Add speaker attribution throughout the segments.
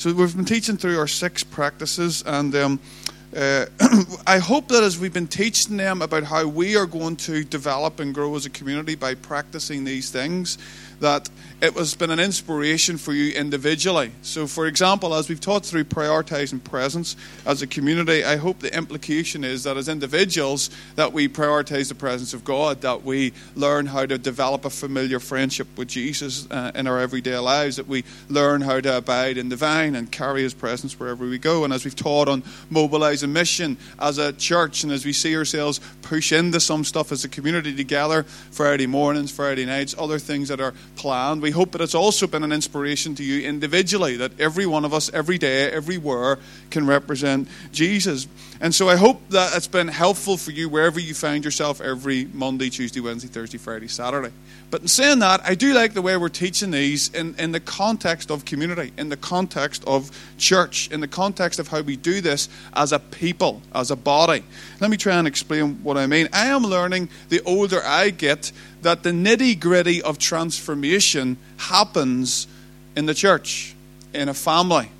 Speaker 1: So we've been teaching through our six practices, and um, uh, I hope that as we've been teaching them about how we are going to develop and grow as a community by practicing these things, that it has been an inspiration for you individually. So, for example, as we've taught through prioritizing presence as a community, I hope the implication is that as individuals, that we prioritize the presence of God, that we learn how to develop a familiar friendship with Jesus uh, in our everyday lives, that we learn how to abide in the vine and carry His presence wherever we go. And as we've taught on mobilizing mission as a church, and as we see ourselves push into some stuff as a community together, Friday mornings, Friday nights, other things that are we we hope that it's also been an inspiration to you individually, that every one of us, every day, everywhere, can represent Jesus. And so I hope that it's been helpful for you wherever you find yourself every Monday, Tuesday, Wednesday, Thursday, Friday, Saturday. But in saying that, I do like the way we're teaching these in, in the context of community, in the context of church, in the context of how we do this as a people, as a body. Let me try and explain what I mean. I am learning the older I get that the nitty gritty of transformation happens in the church, in a family.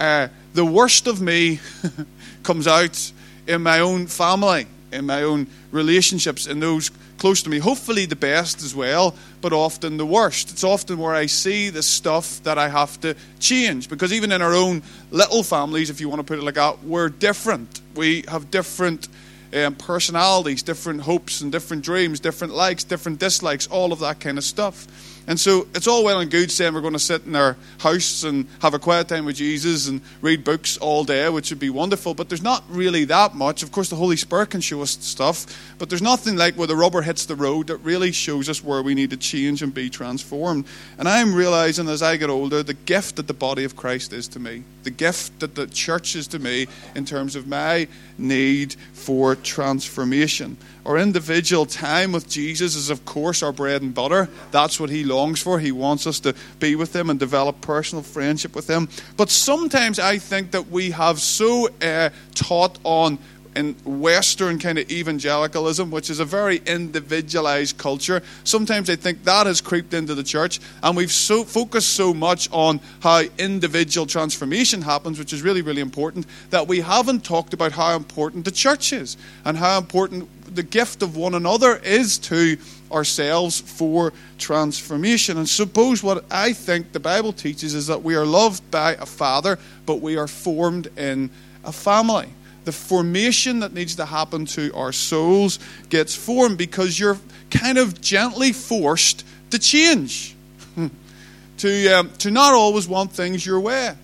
Speaker 1: Uh, the worst of me comes out in my own family, in my own relationships, in those close to me. Hopefully, the best as well, but often the worst. It's often where I see the stuff that I have to change. Because even in our own little families, if you want to put it like that, we're different. We have different um, personalities, different hopes and different dreams, different likes, different dislikes, all of that kind of stuff. And so it's all well and good saying we're going to sit in our house and have a quiet time with Jesus and read books all day, which would be wonderful, but there's not really that much. Of course, the Holy Spirit can show us stuff, but there's nothing like where the rubber hits the road that really shows us where we need to change and be transformed. And I'm realizing as I get older the gift that the body of Christ is to me, the gift that the church is to me in terms of my need for transformation. Our individual time with Jesus is, of course, our bread and butter. That's what He longs for. He wants us to be with Him and develop personal friendship with Him. But sometimes I think that we have so uh, taught on in Western kind of evangelicalism, which is a very individualized culture. Sometimes I think that has creeped into the church, and we've so focused so much on how individual transformation happens, which is really, really important, that we haven't talked about how important the church is and how important the gift of one another is to ourselves for transformation. And suppose what I think the Bible teaches is that we are loved by a father, but we are formed in a family. The formation that needs to happen to our souls gets formed because you're kind of gently forced to change, to, um, to not always want things your way,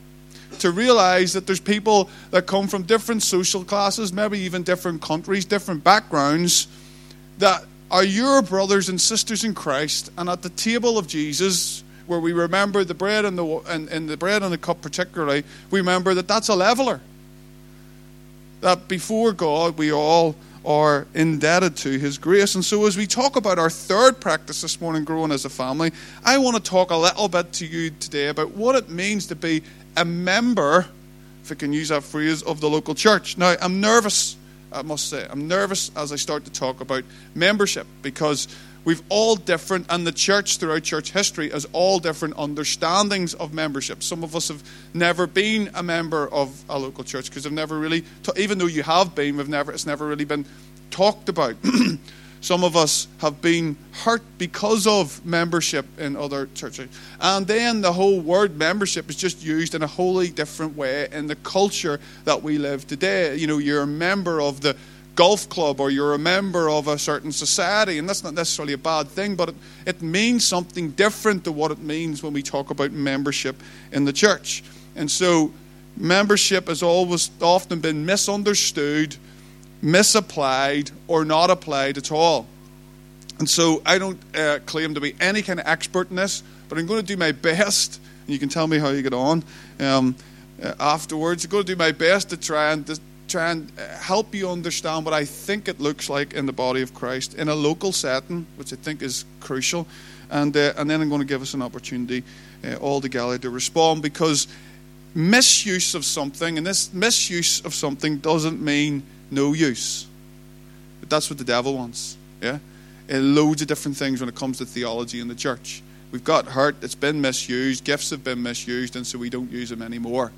Speaker 1: to realize that there's people that come from different social classes, maybe even different countries, different backgrounds, that are your brothers and sisters in Christ, and at the table of Jesus, where we remember the bread and the and, and the bread and the cup particularly, we remember that that's a leveler that before God we all are indebted to His grace. And so, as we talk about our third practice this morning, growing as a family, I want to talk a little bit to you today about what it means to be a member, if I can use that phrase, of the local church. Now, I'm nervous, I must say. I'm nervous as I start to talk about membership because We've all different, and the church throughout church history has all different understandings of membership. Some of us have never been a member of a local church because they've never really, even though you have been, we've never, it's never really been talked about. Some of us have been hurt because of membership in other churches. And then the whole word membership is just used in a wholly different way in the culture that we live today. You know, you're a member of the golf club or you're a member of a certain society, and that's not necessarily a bad thing, but it, it means something different to what it means when we talk about membership in the church. And so, membership has always often been misunderstood, misapplied, or not applied at all. And so, I don't uh, claim to be any kind of expert in this, but I'm going to do my best, and you can tell me how you get on. Um, uh, afterwards. I'm going to do my best to try and try and uh, help you understand what I think it looks like in the body of Christ in a local setting, which I think is crucial. And, uh, and then I'm going to give us an opportunity uh, all together to respond because misuse of something, and this misuse of something doesn't mean no use. But that's what the devil wants. Yeah? Uh, loads of different things when it comes to theology in the church. We've got hurt, it's been misused, gifts have been misused, and so we don't use them anymore.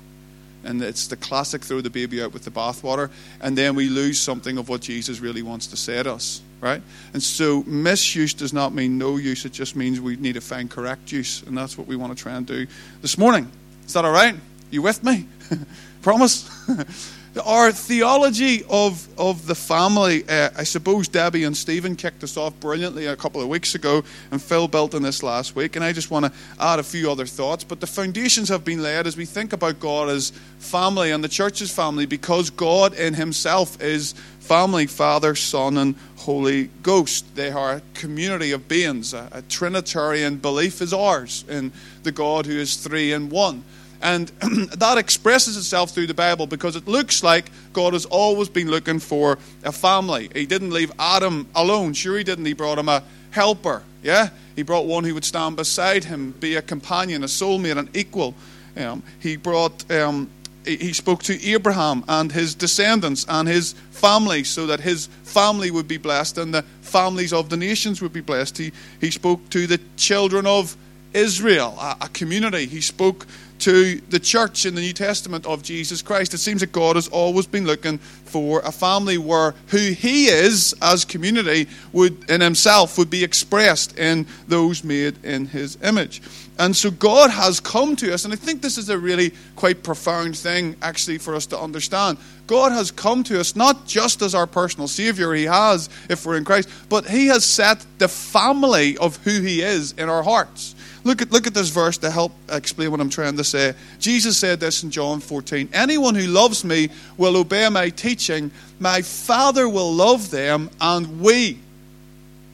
Speaker 1: And it's the classic throw the baby out with the bathwater, and then we lose something of what Jesus really wants to say to us, right? And so misuse does not mean no use, it just means we need to find correct use, and that's what we want to try and do this morning. Is that all right? You with me? Promise? Our theology of, of the family, uh, I suppose Debbie and Stephen kicked us off brilliantly a couple of weeks ago, and Phil built on this last week. And I just want to add a few other thoughts. But the foundations have been laid as we think about God as family and the church's family, because God in Himself is family, Father, Son, and Holy Ghost. They are a community of beings. A, a Trinitarian belief is ours in the God who is three in one. And that expresses itself through the Bible because it looks like God has always been looking for a family. He didn't leave Adam alone. Sure, he didn't. He brought him a helper. Yeah? He brought one who would stand beside him, be a companion, a soulmate, an equal. Um, he brought. Um, he spoke to Abraham and his descendants and his family so that his family would be blessed and the families of the nations would be blessed. He, he spoke to the children of Israel, a, a community. He spoke to the church in the New Testament of Jesus Christ. It seems that God has always been looking for a family where who He is as community would in Himself would be expressed in those made in His image. And so God has come to us, and I think this is a really quite profound thing actually for us to understand. God has come to us not just as our personal Savior, He has if we're in Christ, but He has set the family of who He is in our hearts. Look at, look at this verse to help explain what I'm trying to say. Jesus said this in John 14 Anyone who loves me will obey my teaching. My Father will love them, and we,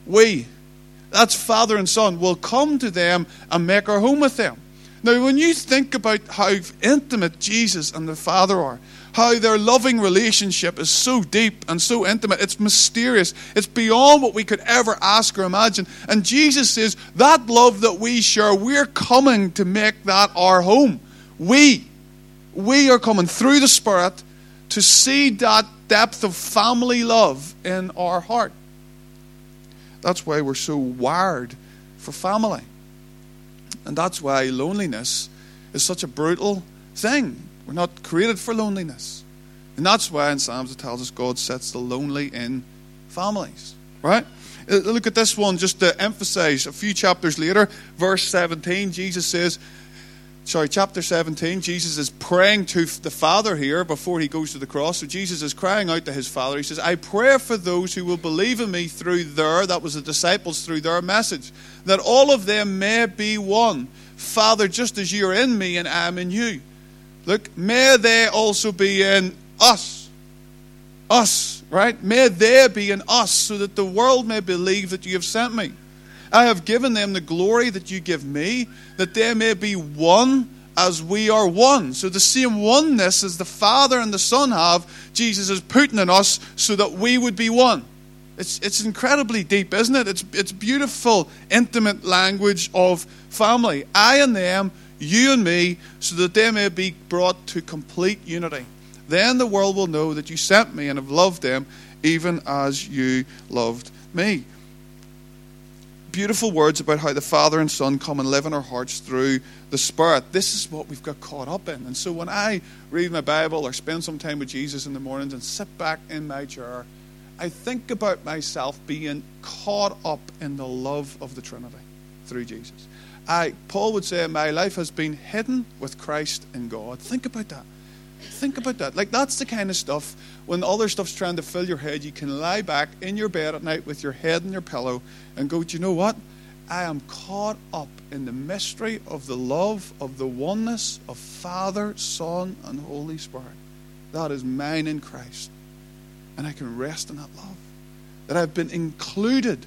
Speaker 1: we, that's Father and Son, will come to them and make our home with them. Now, when you think about how intimate Jesus and the Father are, how their loving relationship is so deep and so intimate. It's mysterious. It's beyond what we could ever ask or imagine. And Jesus says, that love that we share, we're coming to make that our home. We, we are coming through the Spirit to see that depth of family love in our heart. That's why we're so wired for family. And that's why loneliness is such a brutal thing. We're not created for loneliness. And that's why in Psalms it tells us God sets the lonely in families. Right? Uh, look at this one just to emphasize a few chapters later, verse 17, Jesus says, sorry, chapter 17, Jesus is praying to the Father here before he goes to the cross. So Jesus is crying out to his Father. He says, I pray for those who will believe in me through their, that was the disciples, through their message, that all of them may be one. Father, just as you're in me and I'm in you. Look, may they also be in us. Us, right? May they be in us so that the world may believe that you have sent me. I have given them the glory that you give me, that they may be one as we are one. So the same oneness as the Father and the Son have, Jesus is putting in us so that we would be one. It's, it's incredibly deep, isn't it? It's, it's beautiful, intimate language of family. I and them you and me, so that they may be brought to complete unity. Then the world will know that you sent me and have loved them, even as you loved me. Beautiful words about how the Father and Son come and live in our hearts through the Spirit. This is what we've got caught up in. And so when I read my Bible or spend some time with Jesus in the mornings and sit back in my chair, I think about myself being caught up in the love of the Trinity through Jesus. I, Paul would say, my life has been hidden with Christ in God. Think about that. Think about that. Like, that's the kind of stuff when other stuff's trying to fill your head, you can lie back in your bed at night with your head in your pillow and go, Do you know what? I am caught up in the mystery of the love of the oneness of Father, Son, and Holy Spirit. That is mine in Christ. And I can rest in that love. That I've been included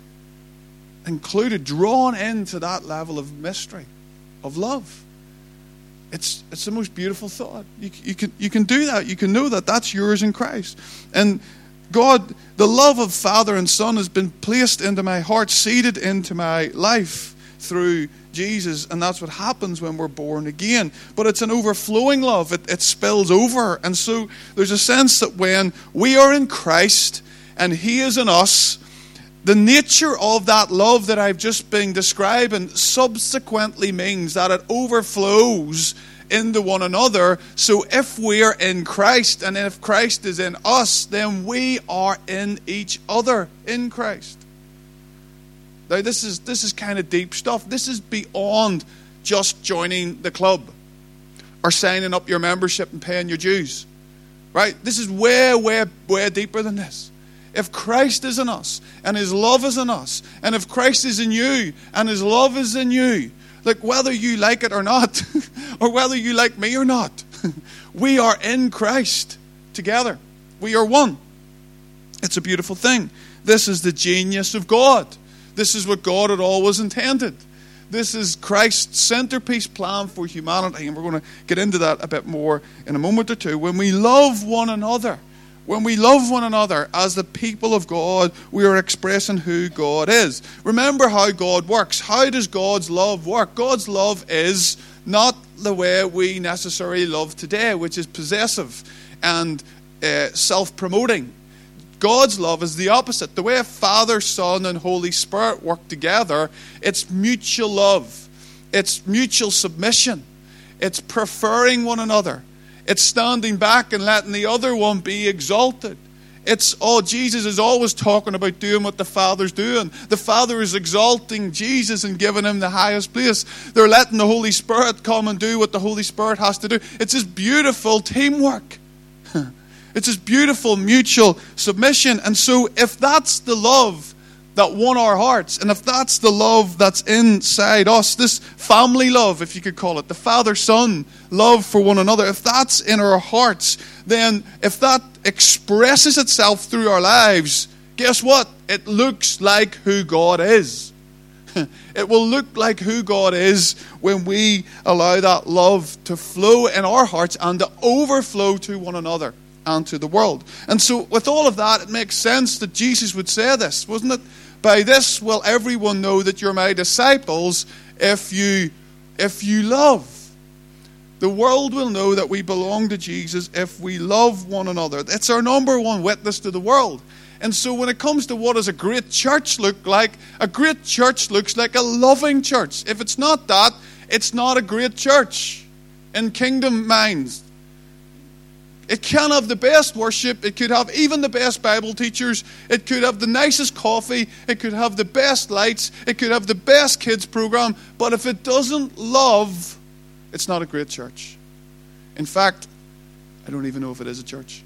Speaker 1: included, drawn into that level of mystery, of love. It's, it's the most beautiful thought. You, you, can, you can do that. You can know that that's yours in Christ. And God, the love of Father and Son has been placed into my heart, seeded into my life through Jesus. And that's what happens when we're born again. But it's an overflowing love, it, it spills over. And so there's a sense that when we are in Christ and He is in us, the nature of that love that I've just been describing subsequently means that it overflows into one another. So if we're in Christ and if Christ is in us, then we are in each other in Christ. Now this is this is kind of deep stuff. This is beyond just joining the club or signing up your membership and paying your dues. Right? This is way, way, way deeper than this. If Christ is in us and his love is in us, and if Christ is in you and his love is in you, like whether you like it or not, or whether you like me or not, we are in Christ together. We are one. It's a beautiful thing. This is the genius of God. This is what God had always intended. This is Christ's centerpiece plan for humanity, and we're going to get into that a bit more in a moment or two. When we love one another, when we love one another as the people of God, we are expressing who God is. Remember how God works. How does God's love work? God's love is not the way we necessarily love today, which is possessive and uh, self promoting God's love is the opposite. The way Father, Son, and Holy Spirit work together, it's mutual love, it's mutual submission, it's preferring one another, it's standing back and letting the other one be exalted. It's, oh, Jesus is always talking about doing what the Father's doing. The Father is exalting Jesus and giving him the highest place. They're letting the Holy Spirit come and do what the Holy Spirit has to do. It's this beautiful teamwork. It's this beautiful mutual submission. And so, if that's the love that won our hearts, and if that's the love that's inside us, this family love, if you could call it, the father son love for one another, if that's in our hearts, then if that expresses itself through our lives, guess what? It looks like who God is. It will look like who God is when we allow that love to flow in our hearts and to overflow to one another and to the world. And so, with all of that, it makes sense that Jesus would say this, wasn't it? By this will everyone know that you're my disciples if you if you love. The world will know that we belong to Jesus if we love one another. That's our number one witness to the world. And so, when it comes to what does a great church look like, a great church looks like a loving church. If it's not that, it's not a great church in kingdom minds. It can have the best worship. It could have even the best Bible teachers. It could have the nicest coffee. It could have the best lights. It could have the best kids program. But if it doesn't love, it's not a great church. In fact, I don't even know if it is a church.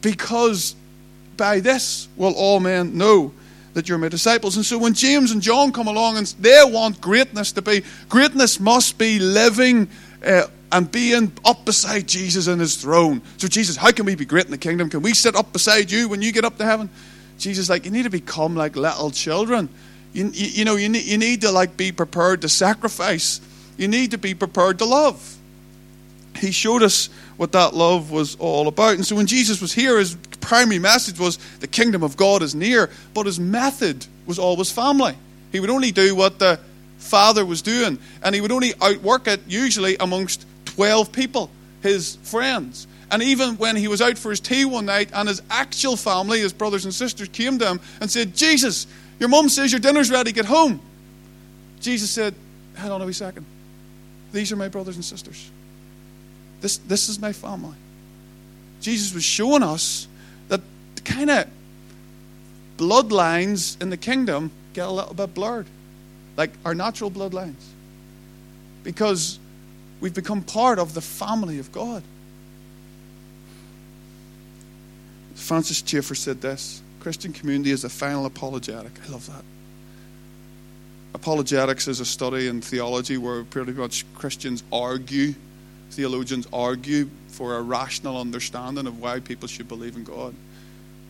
Speaker 1: Because by this will all men know that you're my disciples. And so when James and John come along and they want greatness to be, greatness must be living. Uh, and being up beside Jesus in his throne. So, Jesus, how can we be great in the kingdom? Can we sit up beside you when you get up to heaven? Jesus, like, you need to become like little children. You, you, you know, you need, you need to like be prepared to sacrifice. You need to be prepared to love. He showed us what that love was all about. And so when Jesus was here, his primary message was the kingdom of God is near, but his method was always family. He would only do what the Father was doing, and he would only outwork it usually amongst 12 people, his friends. And even when he was out for his tea one night and his actual family, his brothers and sisters, came to him and said, Jesus, your mum says your dinner's ready, get home. Jesus said, Hold on a wee second. These are my brothers and sisters. This, this is my family. Jesus was showing us that the kind of bloodlines in the kingdom get a little bit blurred, like our natural bloodlines. Because We've become part of the family of God. Francis Schaeffer said this Christian community is a final apologetic. I love that. Apologetics is a study in theology where pretty much Christians argue, theologians argue for a rational understanding of why people should believe in God.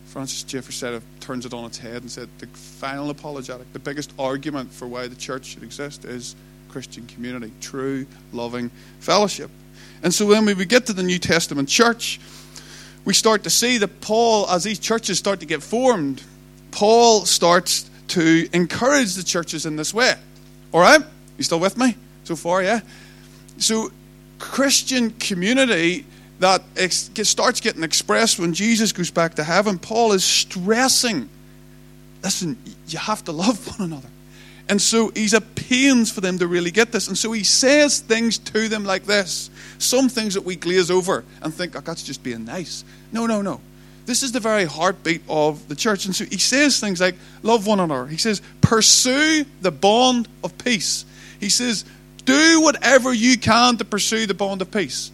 Speaker 1: Francis Schaeffer said it turns it on its head and said the final apologetic, the biggest argument for why the church should exist is Christian community, true, loving fellowship. And so when we get to the New Testament church, we start to see that Paul, as these churches start to get formed, Paul starts to encourage the churches in this way. All right? You still with me so far, yeah? So, Christian community, that ex- starts getting expressed when Jesus goes back to heaven. Paul is stressing listen, you have to love one another. And so he's at pains for them to really get this. And so he says things to them like this. Some things that we glaze over and think, oh, that's just being nice. No, no, no. This is the very heartbeat of the church. And so he says things like, love one another. He says, pursue the bond of peace. He says, do whatever you can to pursue the bond of peace.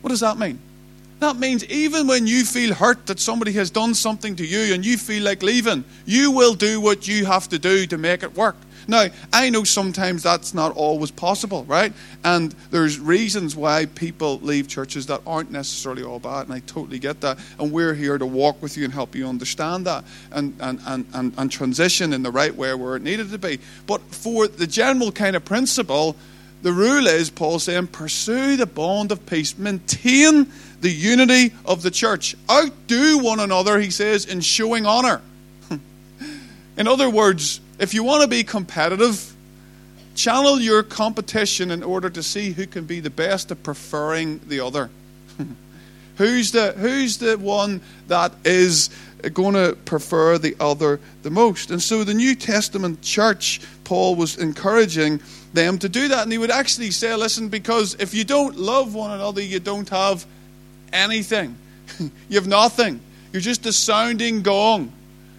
Speaker 1: What does that mean? That means even when you feel hurt that somebody has done something to you and you feel like leaving, you will do what you have to do to make it work. Now, I know sometimes that's not always possible, right? And there's reasons why people leave churches that aren't necessarily all bad, and I totally get that. And we're here to walk with you and help you understand that and, and, and, and, and transition in the right way where it needed to be. But for the general kind of principle, the rule is, Paul saying, pursue the bond of peace, maintain the unity of the church. Outdo one another, he says, in showing honor. in other words, if you want to be competitive, channel your competition in order to see who can be the best at preferring the other. who's the who's the one that is going to prefer the other the most? And so the New Testament church, Paul was encouraging them to do that, and he would actually say, "Listen, because if you don't love one another, you don't have anything. you have nothing. You're just a sounding gong.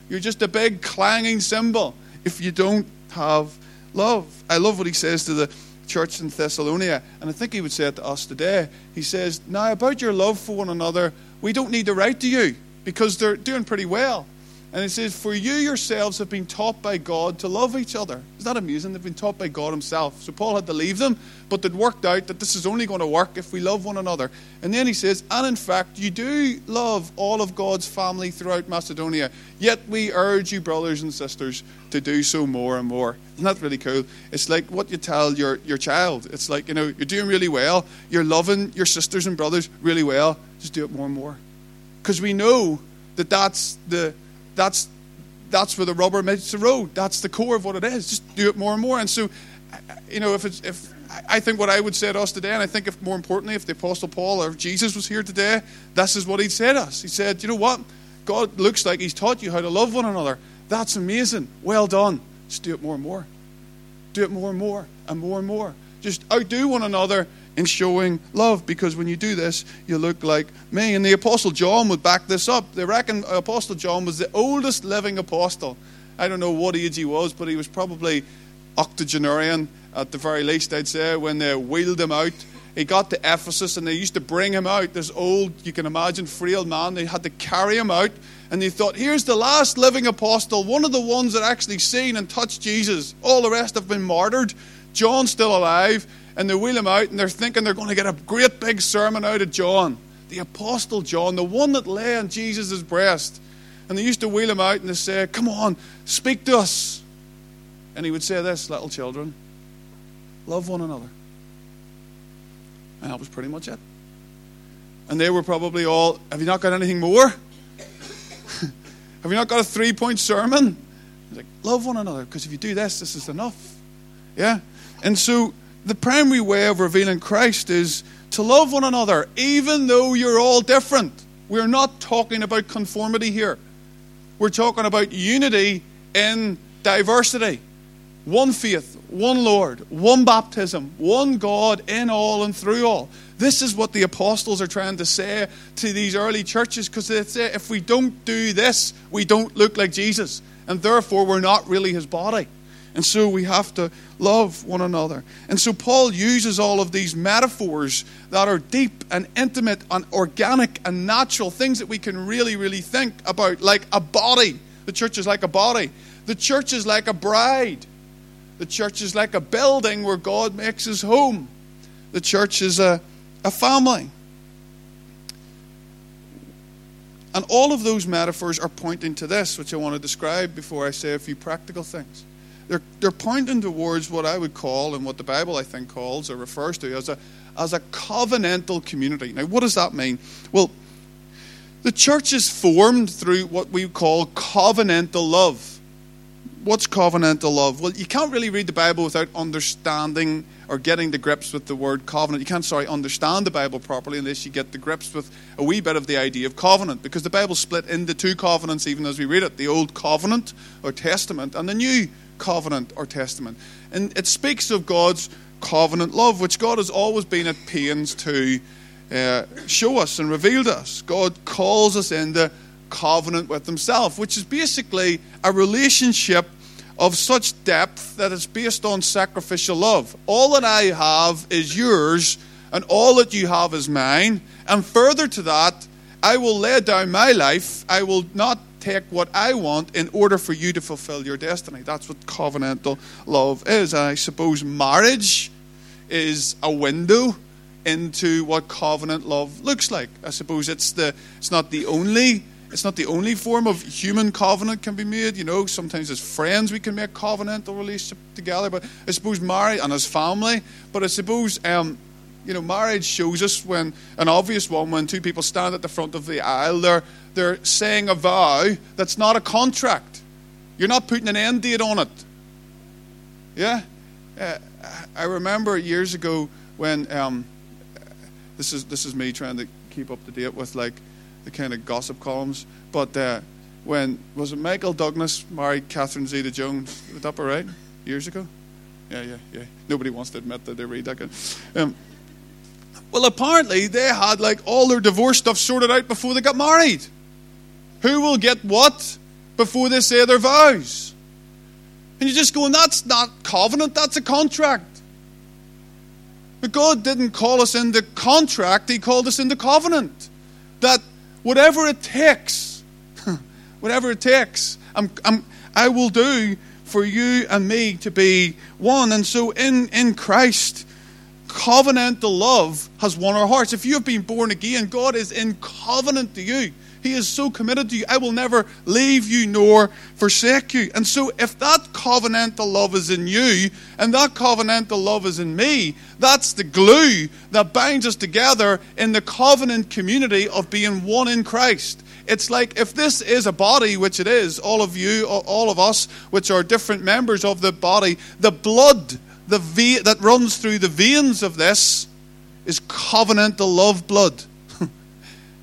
Speaker 1: You're just a big clanging cymbal if you don't have love. I love what he says to the church in Thessalonica, and I think he would say it to us today. He says, Now, about your love for one another, we don't need to write to you because they're doing pretty well. And it says, For you yourselves have been taught by God to love each other. Isn't that amusing? They've been taught by God Himself. So Paul had to leave them, but they'd worked out that this is only going to work if we love one another. And then he says, And in fact, you do love all of God's family throughout Macedonia. Yet we urge you, brothers and sisters, to do so more and more. Isn't that really cool? It's like what you tell your, your child. It's like, you know, you're doing really well, you're loving your sisters and brothers really well, just do it more and more. Because we know that that's the that's that's where the rubber meets the road. That's the core of what it is. Just do it more and more. And so, you know, if it's if I think what I would say to us today, and I think if more importantly, if the Apostle Paul or Jesus was here today, this is what he'd say to us. He said, you know what? God looks like he's taught you how to love one another. That's amazing. Well done. Just do it more and more. Do it more and more and more and more. Just outdo one another in showing love because when you do this, you look like me. And the Apostle John would back this up. They reckon Apostle John was the oldest living apostle. I don't know what age he was, but he was probably octogenarian at the very least, I'd say, when they wheeled him out. He got to Ephesus and they used to bring him out, this old, you can imagine, frail man. They had to carry him out. And they thought, here's the last living apostle, one of the ones that actually seen and touched Jesus. All the rest have been martyred. John's still alive and they wheel him out and they're thinking they're going to get a great big sermon out of John, the Apostle John, the one that lay on Jesus' breast. And they used to wheel him out and they say, Come on, speak to us. And he would say this, little children, love one another. And that was pretty much it. And they were probably all, Have you not got anything more? Have you not got a three point sermon? He's like, love one another, because if you do this, this is enough. Yeah? And so the primary way of revealing Christ is to love one another, even though you're all different. We're not talking about conformity here. We're talking about unity in diversity. One faith, one Lord, one baptism, one God in all and through all. This is what the apostles are trying to say to these early churches because they say if we don't do this, we don't look like Jesus. And therefore, we're not really his body. And so we have to love one another. And so Paul uses all of these metaphors that are deep and intimate and organic and natural, things that we can really, really think about, like a body. The church is like a body. The church is like a bride. The church is like a building where God makes his home. The church is a, a family. And all of those metaphors are pointing to this, which I want to describe before I say a few practical things. They're, they're pointing towards what I would call, and what the Bible I think calls or refers to as a, as a covenantal community. Now, what does that mean? Well, the church is formed through what we call covenantal love. what's covenantal love? Well, you can't really read the Bible without understanding or getting the grips with the word covenant. You can't, sorry, understand the Bible properly unless you get the grips with a wee bit of the idea of covenant, because the Bible's split into two covenants, even as we read it the Old Covenant or Testament and the New Covenant or Testament. And it speaks of God's covenant love, which God has always been at pains to uh, show us and reveal to us. God calls us into covenant with Himself, which is basically a relationship of such depth that it's based on sacrificial love. All that I have is yours, and all that you have is mine. And further to that, I will lay down my life. I will not take what I want in order for you to fulfill your destiny. That's what covenantal love is. I suppose marriage is a window into what covenant love looks like. I suppose it's the it's not the only it's not the only form of human covenant can be made. You know, sometimes as friends we can make covenantal relationship together. But I suppose marriage and as family. But I suppose um, you know, marriage shows us when an obvious one when two people stand at the front of the aisle, they're they're saying a vow that's not a contract. You're not putting an end date on it. Yeah, uh, I remember years ago when um, this is this is me trying to keep up to date with like the kind of gossip columns. But uh, when was it Michael Douglas married Catherine Zeta Jones? Was that right? Years ago? Yeah, yeah, yeah. Nobody wants to admit that they read that good. Um, well, apparently they had like all their divorce stuff sorted out before they got married. Who will get what before they say their vows? And you're just going, that's not covenant, that's a contract. But God didn't call us into contract, He called us into covenant. That whatever it takes, whatever it takes, I'm, I'm, I will do for you and me to be one. And so in, in Christ, covenantal love has won our hearts. If you have been born again, God is in covenant to you. He is so committed to you. I will never leave you nor forsake you. And so, if that covenantal love is in you and that covenantal love is in me, that's the glue that binds us together in the covenant community of being one in Christ. It's like if this is a body, which it is, all of you, all of us, which are different members of the body, the blood the ve- that runs through the veins of this is covenantal love blood.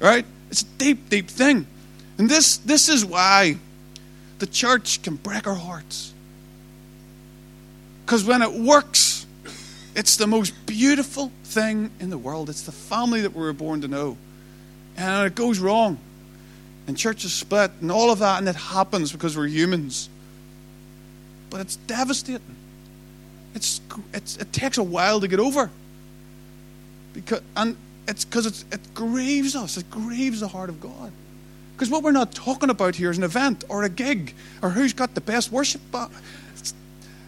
Speaker 1: right? It's a deep, deep thing. And this, this is why the church can break our hearts. Because when it works, it's the most beautiful thing in the world. It's the family that we were born to know. And it goes wrong. And churches split and all of that, and it happens because we're humans. But it's devastating. It's, it's, it takes a while to get over. Because, and it's because it grieves us. It grieves the heart of God. Because what we're not talking about here is an event or a gig or who's got the best worship. It's,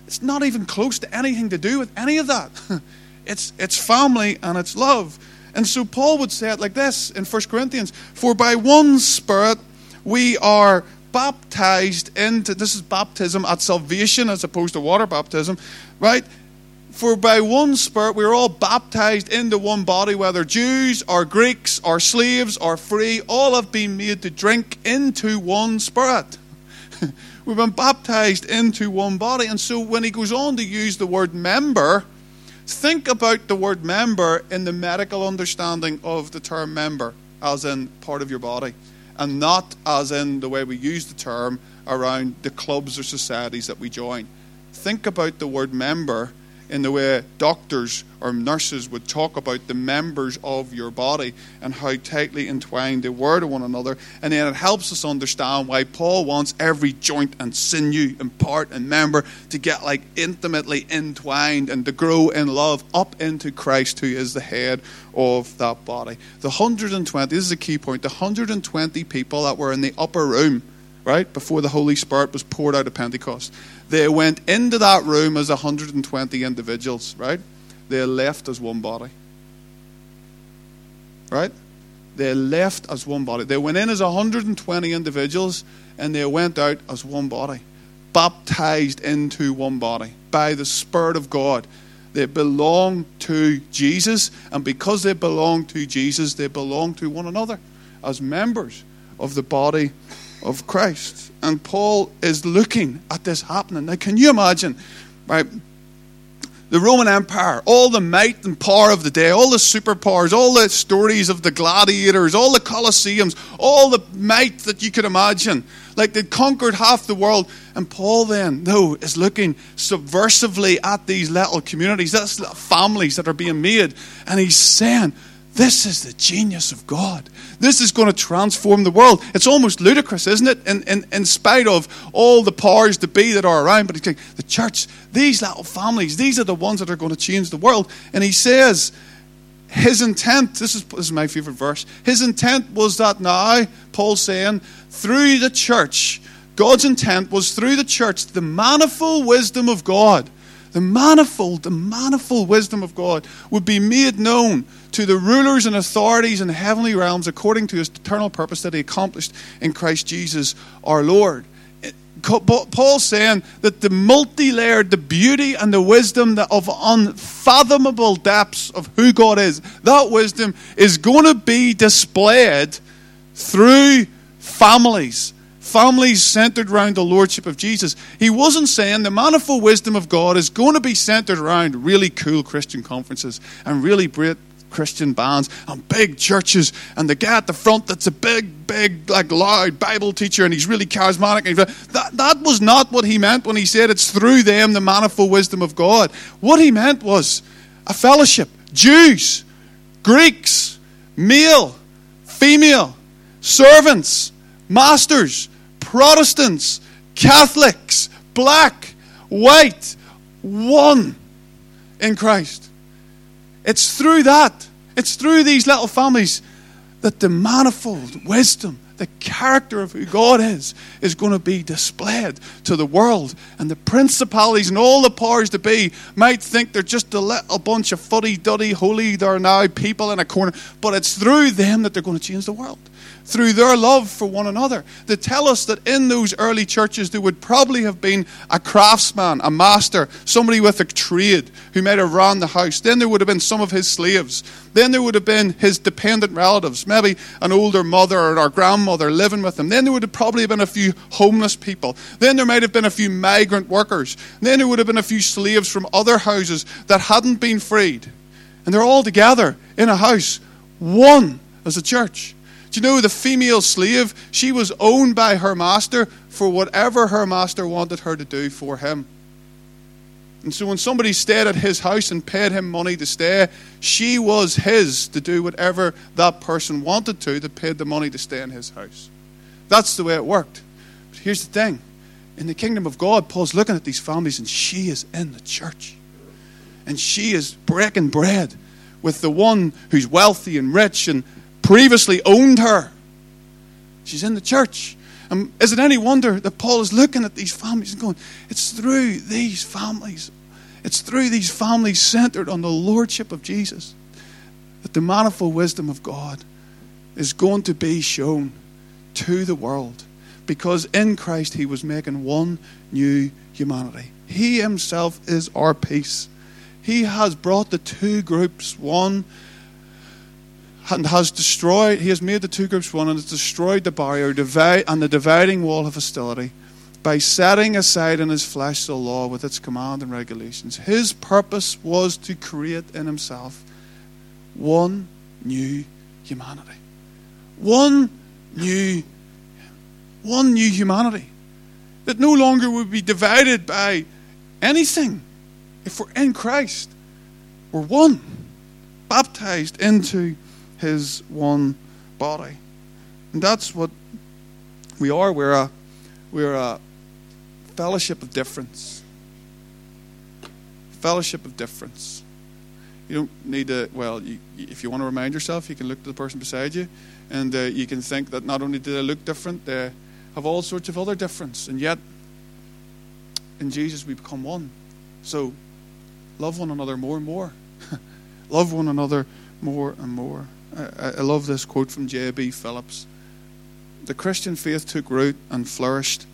Speaker 1: it's not even close to anything to do with any of that. It's, it's family and it's love. And so Paul would say it like this in 1 Corinthians For by one Spirit we are baptized into, this is baptism at salvation as opposed to water baptism, right? For by one Spirit we are all baptized into one body, whether Jews or Greeks or slaves or free, all have been made to drink into one Spirit. We've been baptized into one body. And so when he goes on to use the word member, think about the word member in the medical understanding of the term member, as in part of your body, and not as in the way we use the term around the clubs or societies that we join. Think about the word member in the way doctors or nurses would talk about the members of your body and how tightly entwined they were to one another. And then it helps us understand why Paul wants every joint and sinew and part and member to get like intimately entwined and to grow in love up into Christ, who is the head of that body. The 120, this is a key point, the 120 people that were in the upper room, right, before the Holy Spirit was poured out at Pentecost they went into that room as 120 individuals, right? They left as one body. Right? They left as one body. They went in as 120 individuals and they went out as one body, baptized into one body by the Spirit of God. They belong to Jesus, and because they belong to Jesus, they belong to one another as members of the body of Christ. And Paul is looking at this happening. Now, can you imagine, right? The Roman Empire, all the might and power of the day, all the superpowers, all the stories of the gladiators, all the Colosseums, all the might that you could imagine. Like they'd conquered half the world. And Paul then, no, is looking subversively at these little communities, these families that are being made. And he's saying, this is the genius of God. This is going to transform the world. It's almost ludicrous, isn't it? In, in, in spite of all the powers to be that are around. But he's like, the church, these little families, these are the ones that are going to change the world. And he says, his intent, this is, this is my favorite verse, his intent was that now, Paul's saying, through the church, God's intent was through the church, the manifold wisdom of God, the manifold, the manifold wisdom of God would be made known to the rulers and authorities in heavenly realms according to his eternal purpose that he accomplished in Christ Jesus our Lord. Paul's saying that the multi layered, the beauty and the wisdom of unfathomable depths of who God is, that wisdom is going to be displayed through families. Families centered around the Lordship of Jesus. He wasn't saying the manifold wisdom of God is going to be centered around really cool Christian conferences and really great Christian bands and big churches, and the guy at the front that's a big, big, like loud Bible teacher, and he's really charismatic. That, that was not what he meant when he said it's through them the manifold wisdom of God. What he meant was a fellowship. Jews, Greeks, male, female, servants, masters, Protestants, Catholics, black, white, one in Christ. It's through that, it's through these little families that the manifold wisdom, the character of who God is, is going to be displayed to the world. And the principalities and all the powers to be might think they're just a little bunch of fuddy duddy, holy, they're now people in a corner. But it's through them that they're going to change the world through their love for one another. They tell us that in those early churches there would probably have been a craftsman, a master, somebody with a trade who might have run the house. Then there would have been some of his slaves. Then there would have been his dependent relatives, maybe an older mother or a grandmother living with him. Then there would have probably been a few homeless people. Then there might have been a few migrant workers. Then there would have been a few slaves from other houses that hadn't been freed. And they're all together in a house, one as a church. You know the female slave? She was owned by her master for whatever her master wanted her to do for him. And so when somebody stayed at his house and paid him money to stay, she was his to do whatever that person wanted to that paid the money to stay in his house. That's the way it worked. But here's the thing in the kingdom of God, Paul's looking at these families and she is in the church. And she is breaking bread with the one who's wealthy and rich and previously owned her. She's in the church. And is it any wonder that Paul is looking at these families and going, it's through these families, it's through these families centered on the Lordship of Jesus that the manifold wisdom of God is going to be shown to the world. Because in Christ he was making one new humanity. He himself is our peace. He has brought the two groups, one and has destroyed, he has made the two groups one and has destroyed the barrier and the dividing wall of hostility by setting aside in his flesh the law with its command and regulations. His purpose was to create in himself one new humanity. One new, one new humanity that no longer would be divided by anything. If we're in Christ, we're one, baptized into his one body. And that's what we are. We're a, we're a fellowship of difference. Fellowship of difference. You don't need to, well, you, if you want to remind yourself, you can look to the person beside you and uh, you can think that not only do they look different, they have all sorts of other difference. And yet, in Jesus, we become one. So, love one another more and more. love one another more and more. I, love this quote from J.B. Phillips. The Christian faith took root and flourished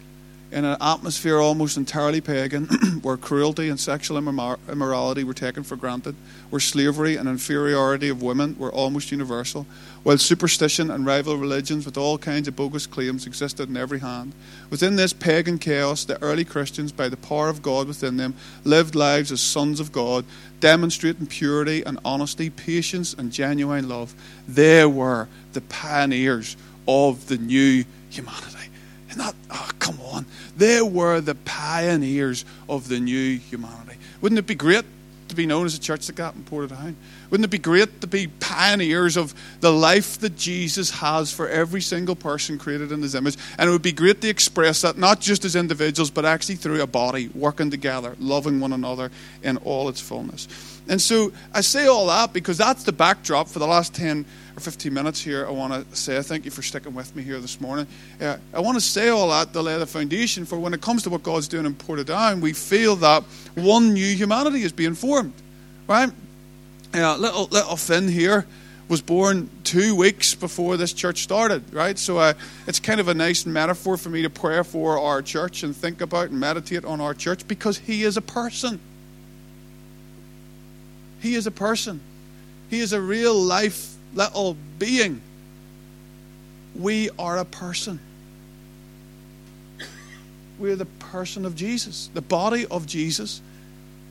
Speaker 1: in an atmosphere almost entirely pagan, where cruelty and sexual immorality were taken for granted, where slavery and inferiority of women were almost universal, while superstition and rival religions with all kinds of bogus claims existed in every hand. Within this pagan chaos, the early Christians, by the power of God within them, lived lives as sons of God, demonstrating purity and honesty, patience and genuine love. They were the pioneers of the new humanity. Not, oh, come on. They were the pioneers of the new humanity. Wouldn't it be great to be known as a church that got in Portadown? Wouldn't it be great to be pioneers of the life that Jesus has for every single person created in his image? And it would be great to express that not just as individuals, but actually through a body, working together, loving one another in all its fullness. And so I say all that because that's the backdrop for the last 10 or 15 minutes here, I want to say thank you for sticking with me here this morning. Uh, I want to say all that to lay the foundation for when it comes to what God's doing in Portadown, we feel that one new humanity is being formed, right? Uh, little, little Finn here was born two weeks before this church started, right? So uh, it's kind of a nice metaphor for me to pray for our church and think about and meditate on our church because he is a person. He is a person. He is a real life little being. We are a person. We're the person of Jesus, the body of Jesus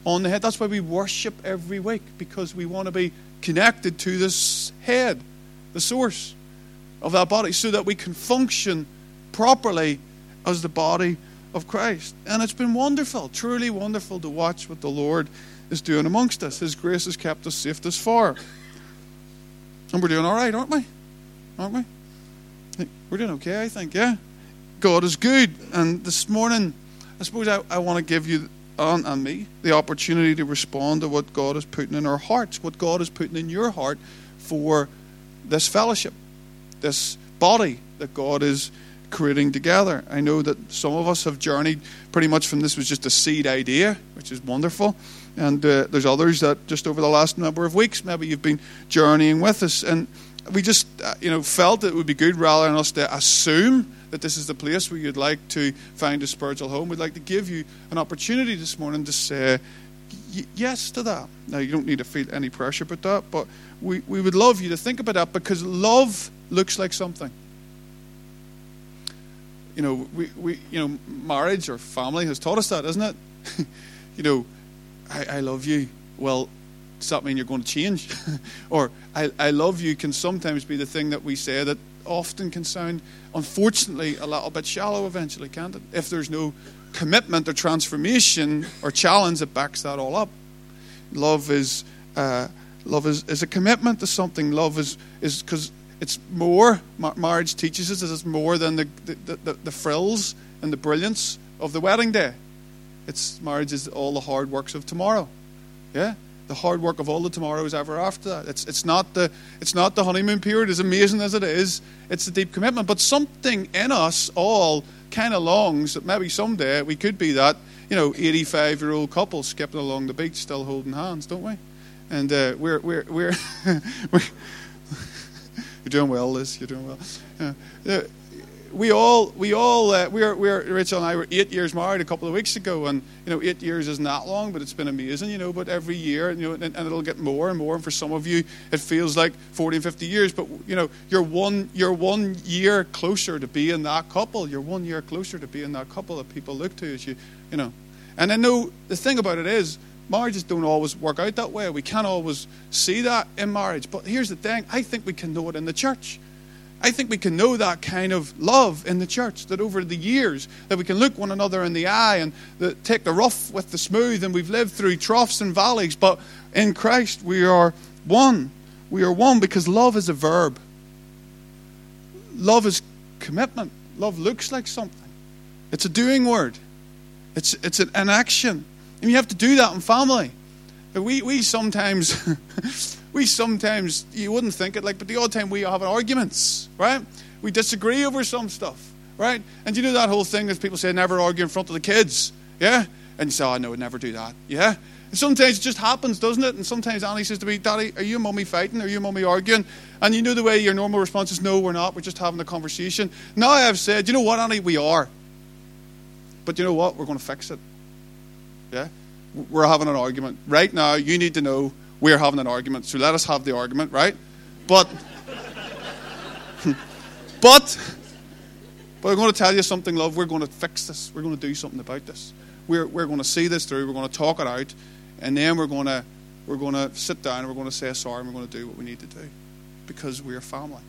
Speaker 1: on the head. That's why we worship every week, because we want to be connected to this head, the source of that body, so that we can function properly as the body of Christ. And it's been wonderful, truly wonderful to watch what the Lord is doing amongst us. His grace has kept us safe this far. And we're doing all right, aren't we? Aren't we? We're doing okay, I think, yeah? God is good. And this morning, I suppose I, I want to give you and, and me the opportunity to respond to what God is putting in our hearts, what God is putting in your heart for this fellowship, this body that God is creating together. I know that some of us have journeyed pretty much from this was just a seed idea, which is wonderful. And uh, there's others that just over the last number of weeks, maybe you've been journeying with us. And we just, uh, you know, felt it would be good rather than us to assume that this is the place where you'd like to find a spiritual home. We'd like to give you an opportunity this morning to say yes to that. Now, you don't need to feel any pressure about that, but we, we would love you to think about that because love looks like something. You know, we, we you know, marriage or family has taught us that, isn't it? you know, I, I love you. Well, does that mean you're going to change? or I, I love you can sometimes be the thing that we say that often can sound, unfortunately, a little bit shallow eventually, can't it? If there's no commitment or transformation or challenge that backs that all up. Love is uh, love is, is a commitment to something. Love is is because it's more. marriage teaches us that it's more than the the, the the frills and the brilliance of the wedding day. It's marriage is all the hard works of tomorrow. Yeah? The hard work of all the tomorrows ever after that. It's, it's, not the, it's not the honeymoon period, as amazing as it is. It's the deep commitment. But something in us all kind of longs that maybe someday we could be that, you know, 85 year old couple skipping along the beach still holding hands, don't we? And uh, we're, we're, we're, we're you're doing well, Liz. You're doing well. Uh, we all, we all, uh, we're, we're, Rachel and I were eight years married a couple of weeks ago, and you know, eight years isn't that long, but it's been amazing, you know. But every year, you know, and, and, it'll get more and more. And for some of you, it feels like 40 and 50 years. But you know, you're one, you're one year closer to being that couple. You're one year closer to being that couple that people look to as you, you know. And I know the thing about it is, marriages don't always work out that way. We can't always see that in marriage. But here's the thing: I think we can know it in the church. I think we can know that kind of love in the church, that over the years, that we can look one another in the eye and the, take the rough with the smooth, and we've lived through troughs and valleys, but in Christ we are one. We are one because love is a verb. Love is commitment. Love looks like something. It's a doing word. It's, it's an action. And you have to do that in family. We, we sometimes we sometimes, you wouldn't think it like, but the odd time we have arguments, right? We disagree over some stuff, right? And you know that whole thing that people say, never argue in front of the kids, yeah? And you say, oh, no, I'd never do that, yeah? And sometimes it just happens, doesn't it? And sometimes Annie says to me, Daddy, are you and Mummy fighting? Are you and Mummy arguing? And you know the way your normal response is, no, we're not. We're just having a conversation. Now I've said, you know what, Annie? We are. But you know what? We're going to fix it. Yeah? We're having an argument. Right now, you need to know we're having an argument. So let us have the argument, right? But, but, but I'm going to tell you something, love. We're going to fix this. We're going to do something about this. We're, we're going to see this through. We're going to talk it out. And then we're going to, we're going to sit down and we're going to say sorry and we're going to do what we need to do because we're family.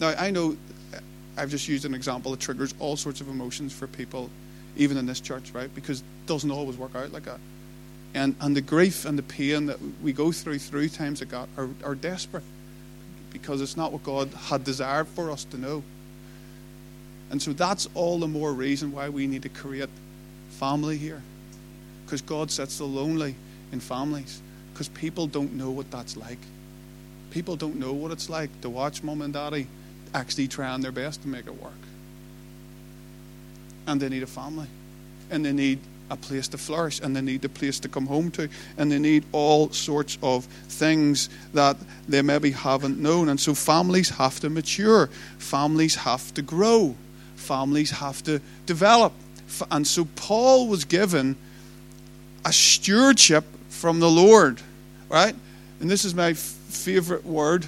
Speaker 1: Now, I know uh, I've just used an example that triggers all sorts of emotions for people, even in this church, right? Because it doesn't always work out like that. And, and the grief and the pain that we go through through times like that are, are desperate because it's not what God had desired for us to know. And so that's all the more reason why we need to create family here. Because God sets the lonely in families. Because people don't know what that's like. People don't know what it's like to watch mum and daddy actually trying their best to make it work. And they need a family. And they need a place to flourish. And they need a place to come home to. And they need all sorts of things that they maybe haven't known. And so families have to mature. Families have to grow. Families have to develop. And so Paul was given a stewardship from the Lord, right? And this is my f- favorite word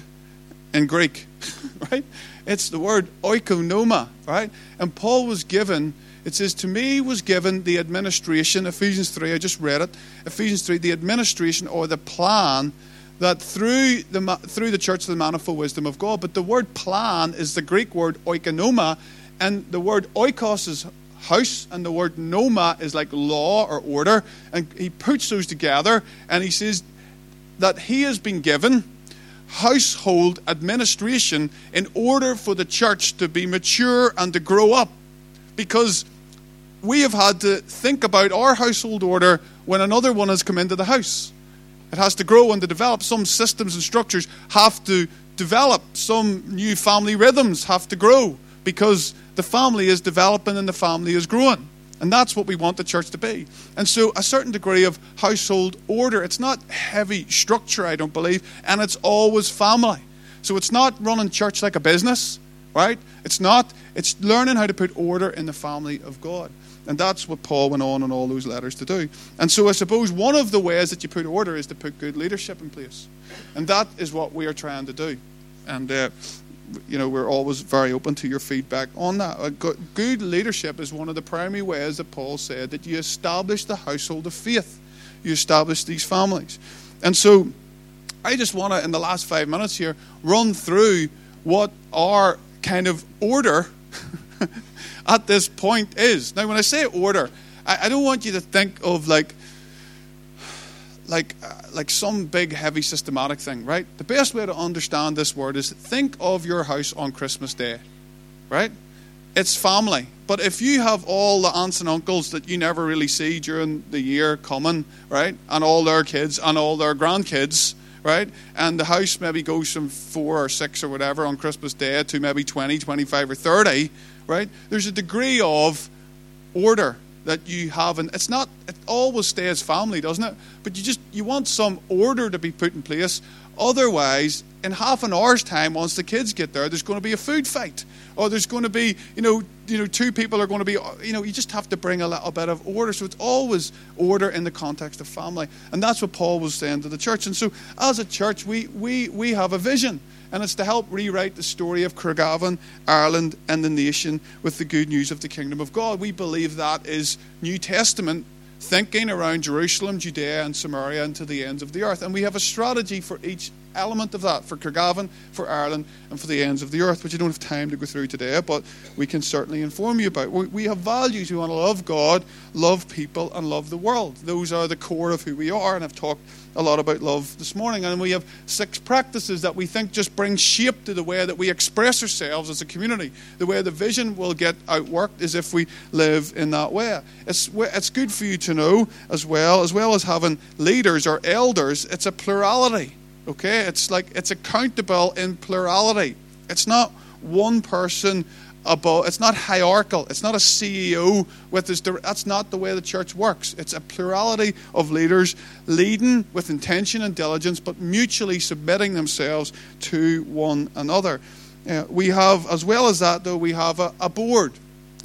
Speaker 1: in Greek, right? It's the word oikonoma, right? And Paul was given, it says, to me was given the administration, Ephesians 3, I just read it, Ephesians 3, the administration or the plan that through the, through the church of the manifold wisdom of God. But the word plan is the Greek word oikonoma, and the word oikos is house, and the word noma is like law or order. And he puts those together, and he says that he has been given household administration in order for the church to be mature and to grow up. Because we have had to think about our household order when another one has come into the house. It has to grow and to develop. Some systems and structures have to develop. Some new family rhythms have to grow because the family is developing and the family is growing. And that's what we want the church to be. And so, a certain degree of household order. It's not heavy structure, I don't believe, and it's always family. So, it's not running church like a business, right? It's not. It's learning how to put order in the family of God. And that's what Paul went on in all those letters to do. And so, I suppose one of the ways that you put order is to put good leadership in place. And that is what we are trying to do. And uh, you know, we're always very open to your feedback on that. Good leadership is one of the primary ways that Paul said that you establish the household of faith. You establish these families. And so I just want to, in the last five minutes here, run through what our kind of order at this point is. Now, when I say order, I, I don't want you to think of like like uh, like some big heavy systematic thing, right? The best way to understand this word is think of your house on Christmas Day, right? It's family. But if you have all the aunts and uncles that you never really see during the year coming, right? And all their kids and all their grandkids, right? And the house maybe goes from four or six or whatever on Christmas Day to maybe 20, 25, or 30, right? There's a degree of order that you have and it's not it always stays family doesn't it but you just you want some order to be put in place otherwise in half an hour's time once the kids get there there's going to be a food fight. Or there's going to be you know you know two people are going to be you know you just have to bring a little bit of order. So it's always order in the context of family. And that's what paul was saying to the church. And so as a church we we we have a vision. And it's to help rewrite the story of Craigavon, Ireland, and the nation with the good news of the kingdom of God. We believe that is New Testament thinking around Jerusalem, Judea, and Samaria, and to the ends of the earth. And we have a strategy for each element of that for Craigavon, for Ireland, and for the ends of the earth, which I don't have time to go through today, but we can certainly inform you about. We have values. We want to love God, love people, and love the world. Those are the core of who we are, and I've talked a lot about love this morning. And we have six practices that we think just bring shape to the way that we express ourselves as a community. The way the vision will get outworked is if we live in that way. It's, it's good for you to know as well, as well as having leaders or elders, it's a plurality. Okay? It's like it's accountable in plurality. It's not one person above it's not hierarchical it's not a ceo with this that's not the way the church works it's a plurality of leaders leading with intention and diligence but mutually submitting themselves to one another uh, we have as well as that though we have a, a board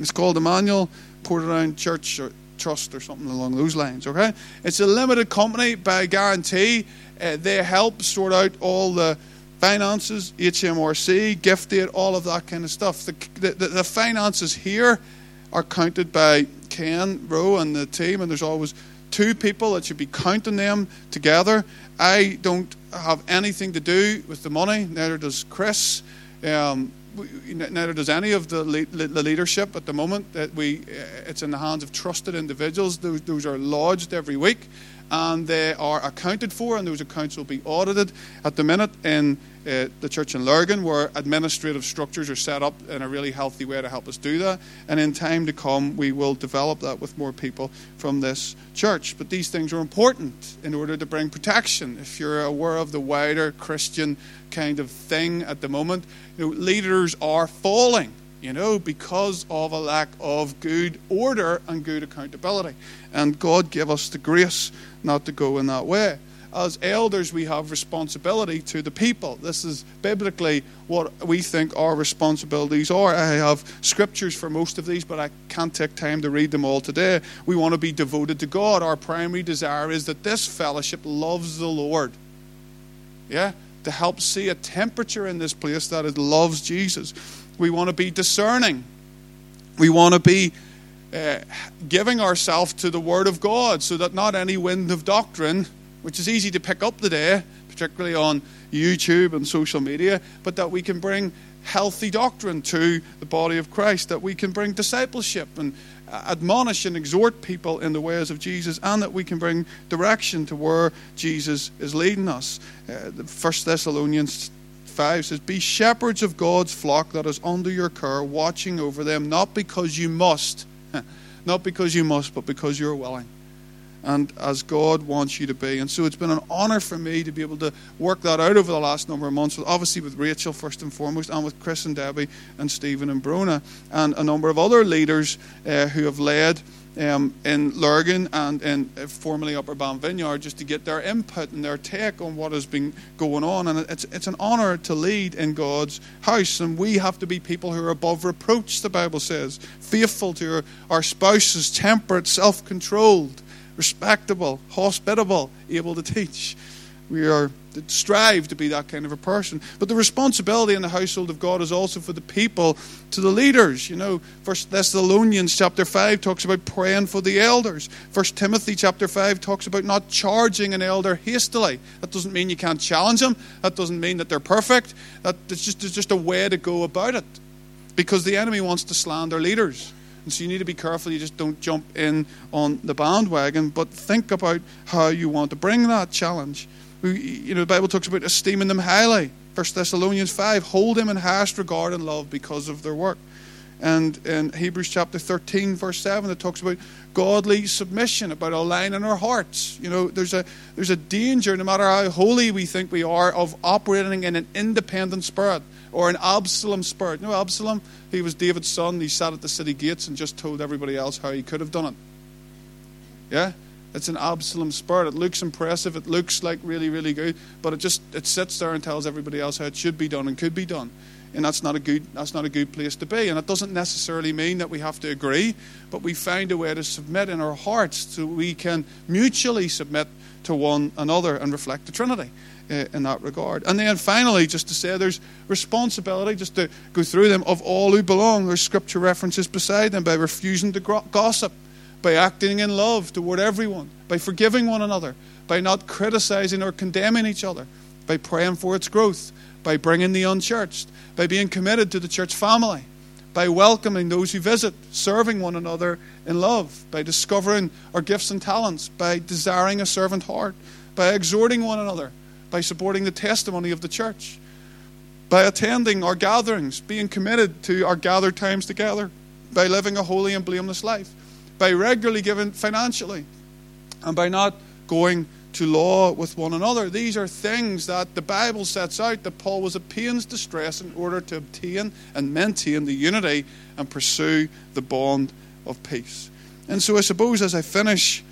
Speaker 1: it's called emmanuel Portadown Church or Trust or something along those lines. Okay, it's a limited company by guarantee. Uh, they help sort out all the finances, HMRC, gift aid, all of that kind of stuff. The, the, the finances here are counted by Ken Rowe and the team, and there's always two people that should be counting them together. I don't have anything to do with the money, neither does Chris. Um, neither does any of the, leadership at the moment. That we, uh, it's in the hands of trusted individuals. Those, those are lodged every week, and they are accounted for, and those accounts will be audited at the minute in uh, the church in Lurgan, where administrative structures are set up in a really healthy way to help us do that. And in time to come, we will develop that with more people from this church. But these things are important in order to bring protection. If you're aware of the wider Christian kind of thing at the moment, you know, leaders are falling. You know, because of a lack of good order and good accountability. And God give us the grace not to go in that way as elders, we have responsibility to the people. This is biblically what we think our responsibilities are. I have scriptures for most of these, but I can't take time to read them all today. We want to be devoted to God. Our primary desire is that this fellowship loves the Lord. Yeah? To help see a temperature in this place that it loves Jesus. We want to be discerning. We want to be uh, giving ourselves to the Word of God so that not any wind of doctrine which is easy to pick up today, particularly on YouTube and social media, but that we can bring healthy doctrine to the body of Christ, that we can bring discipleship and admonish and exhort people in the ways of Jesus, and that we can bring direction to where Jesus is leading us. Uh, 1 Thessalonians 5 says, Be shepherds of God's flock that is under your care, watching over them, not because you must, not because you must, but because you're willing and as God wants you to be. And so it's been an honor for me to be able to work that out over the last number of months, with, obviously with Rachel first and foremost, and with Chris and Debbie and Stephen and Brona, and a number of other leaders uh, who have led. Um, in Lurgan and in uh, formerly Upper Bann Vineyard, just to get their input and their take on what has been going on. And it's, it's an honour to lead in God's house. And we have to be people who are above reproach, the Bible says, faithful to our, our spouses, temperate, self controlled respectable, hospitable, able to teach. We are to strive to be that kind of a person. But the responsibility in the household of God is also for the people, to the leaders. You know, First Thessalonians chapter five talks about praying for the elders. First Timothy chapter five talks about not charging an elder hastily. That doesn't mean you can't challenge them. That doesn't mean that they're perfect. That it's just it's just a way to go about it. Because the enemy wants to slander leaders. And so you need to be careful you just don't jump in on the bandwagon, but think about how you want to bring that challenge. You know, the Bible talks about esteeming them highly. 1 Thessalonians 5 hold them in highest regard and love because of their work. And in Hebrews chapter 13, verse 7, it talks about godly submission, about aligning our hearts. You know, there's a, there's a danger, no matter how holy we think we are, of operating in an independent spirit or an Absalom spirit. You know, Absalom, he was David's son. He sat at the city gates and just told everybody else how he could have done it. Yeah? It's an Absalom spirit. It looks impressive. It looks like really, really good, but it just it sits there and tells everybody else how it should be done and could be done. And that's not a good that's not a good place to be. And it doesn't necessarily mean that we have to agree, but we find a way to submit in our hearts so we can mutually submit to one another and reflect the Trinity uh, in that regard. And then finally, just to say there's responsibility, just to go through them, of all who belong. There's scripture references beside them by refusing to gossip, by acting in love toward everyone, by forgiving one another, by not criticizing or condemning each other, by praying for its growth, by bringing the unchurched, by being committed to the church family, by welcoming those who visit, serving one another in love, by discovering our gifts and talents, by desiring a servant heart, by exhorting one another by supporting the testimony of the church, by attending our gatherings, being committed to our gathered times together, by living a holy and blameless life, by regularly giving financially, and by not going to law with one another. These are things that the Bible sets out that Paul was at pains to stress in order to obtain and maintain the unity and pursue the bond of peace. And so I suppose as I finish,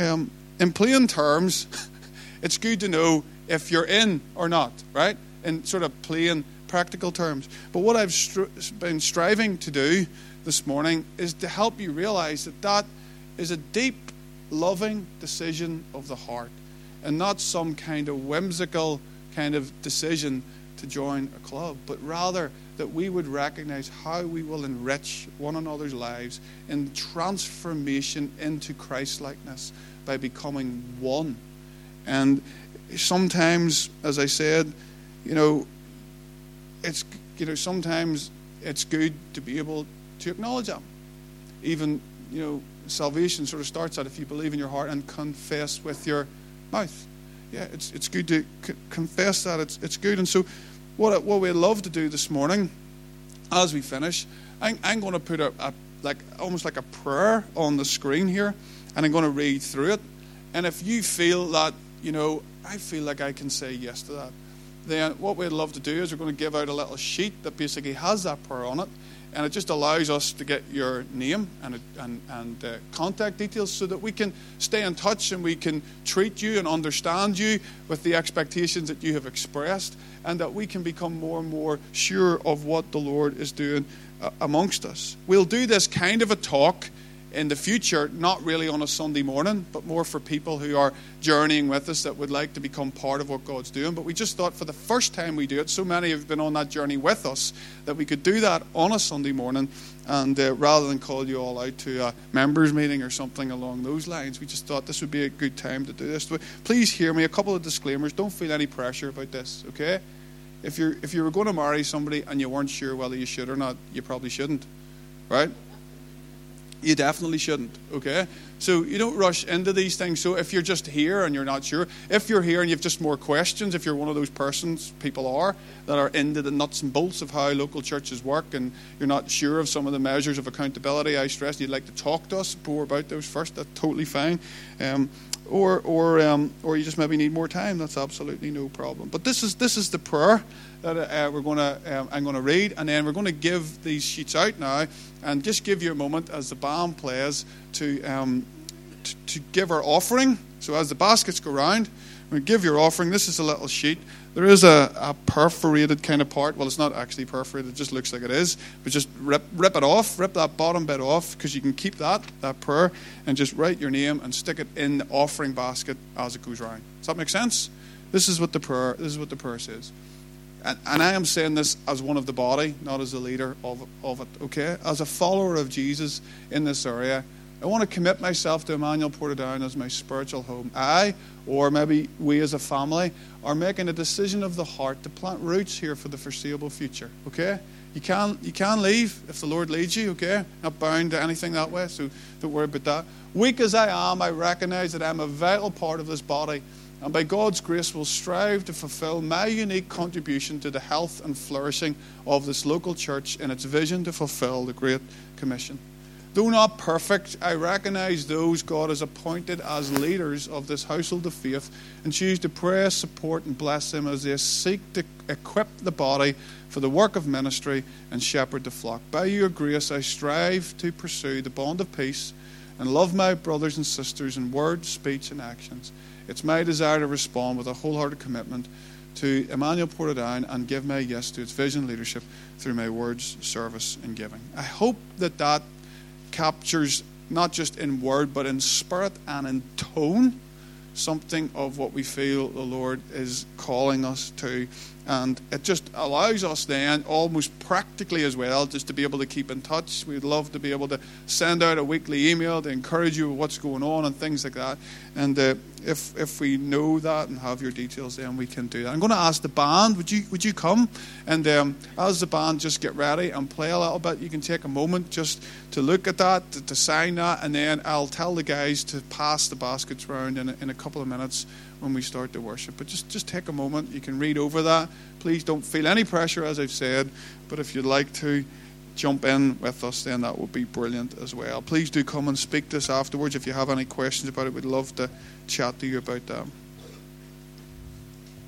Speaker 1: um, in plain terms, it's good to know if you're in or not, right? In sort of plain practical terms. But what I've been striving to do this morning is to help you realize that that is a deep, loving decision of the heart and not some kind of whimsical kind of decision to join a club, but rather that we would recognize how we will enrich one another's lives in transformation into Christlikeness by becoming one. And sometimes, as I said, you know, it's you know sometimes it's good to be able to acknowledge that. Even you know, salvation sort of starts out if you believe in your heart and confess with your mouth. Yeah, it's it's good to c- confess that it's it's good. And so, what what we'd love to do this morning, as we finish, I'm, I'm going to put a, a like almost like a prayer on the screen here, and I'm going to read through it. And if you feel that you know, I feel like I can say yes to that then what we'd love to do is we're going to give out a little sheet that basically has that prayer on it. And it just allows us to get your name and, and, and uh, contact details so that we can stay in touch and we can treat you and understand you with the expectations that you have expressed, and that we can become more and more sure of what the Lord is doing uh, amongst us. We'll do this kind of a talk in the future, not really on a Sunday morning, but more for people who are journeying with us that would like to become part of what God's doing. But we just thought for the first time we do it, so many have been on that journey with us, that we could do that on a Sunday morning. And uh, rather than call you all out to a members' meeting or something along those lines, we just thought this would be a good time to do this. Please hear me. A couple of disclaimers. Don't feel any pressure about this, okay? If you're if you were going to marry somebody and you weren't sure whether you should or not, you probably shouldn't, right? You definitely shouldn't, okay? So you don't rush into these things. So if you're just here and you're not sure, if you're here and you've just more questions, if you're one of those persons, people are, that are into the nuts and bolts of how local churches work and you're not sure of some of the measures of accountability, I stress you'd like to talk to us more about those first, that's totally fine. Um, or, or, um, or you just maybe need more time, that's absolutely no problem. But this is, this is the prayer that uh, we're to, um, I'm going to read, and then we're going to give these sheets out now, and just give you a moment as the band plays to, um, to, to give our offering. So as the baskets go round, give your offering. This is a little sheet. There is a, a, perforated kind of part. Well, it's not actually perforated; it just looks like it is. But just rip, rip it off, rip that bottom bit off, because you can keep that that prayer and just write your name and stick it in the offering basket as it goes round. Does that make sense? This is what the prayer. This is what the prayer says. And, and I am saying this as one of the body, not as a leader of, of it, okay? As a follower of Jesus in this area, I want to commit myself to Emmanuel Portadown as my spiritual home. I, or maybe we as a family, are making a decision of the heart to plant roots here for the foreseeable future, okay? You can, you can leave if the Lord leads you, okay? Not bound to anything that way, so don't worry about that. Weak as I am, I recognize that I'm a vital part of this body and by God's grace will strive to fulfill my unique contribution to the health and flourishing of this local church in its vision to fulfill the Great Commission. Though not perfect, I recognize those God has appointed as leaders of this household of faith and choose to pray, support, and bless them as they seek to equip the body for the work of ministry and shepherd the flock. By your grace, I strive to pursue the bond of peace and love my brothers and sisters in word, speech, and actions. It's my desire to respond with a wholehearted commitment to Emmanuel Portadown and give my yes to its vision leadership through my words, service, and giving. I hope that that captures not just in word but in spirit and in tone something of what we feel the Lord is calling us to. And it just allows us then, almost practically as well, just to be able to keep in touch. We'd love to be able to send out a weekly email to encourage you what's going on and things like that. And uh, if if we know that and have your details, then we can do that. I'm going to ask the band, would you would you come? And um, as the band just get ready and play a little bit, you can take a moment just to look at that, to, to sign that, and then I'll tell the guys to pass the baskets around in a, in a couple of minutes when we start to worship. But just, just take a moment. You can read over that. Please don't feel any pressure, as I've said. But if you'd like to jump in with us, then that would be brilliant as well. Please do come and speak to us afterwards. If you have any questions about it, we'd love to chat to you about that.